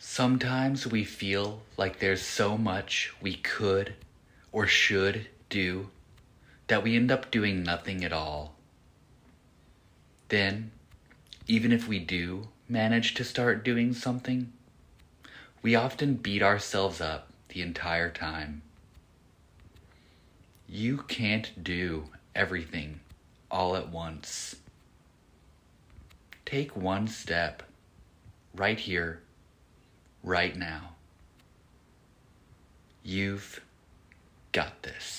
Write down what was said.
Sometimes we feel like there's so much we could or should do that we end up doing nothing at all. Then, even if we do manage to start doing something, we often beat ourselves up the entire time. You can't do everything all at once. Take one step right here, right now. You've got this.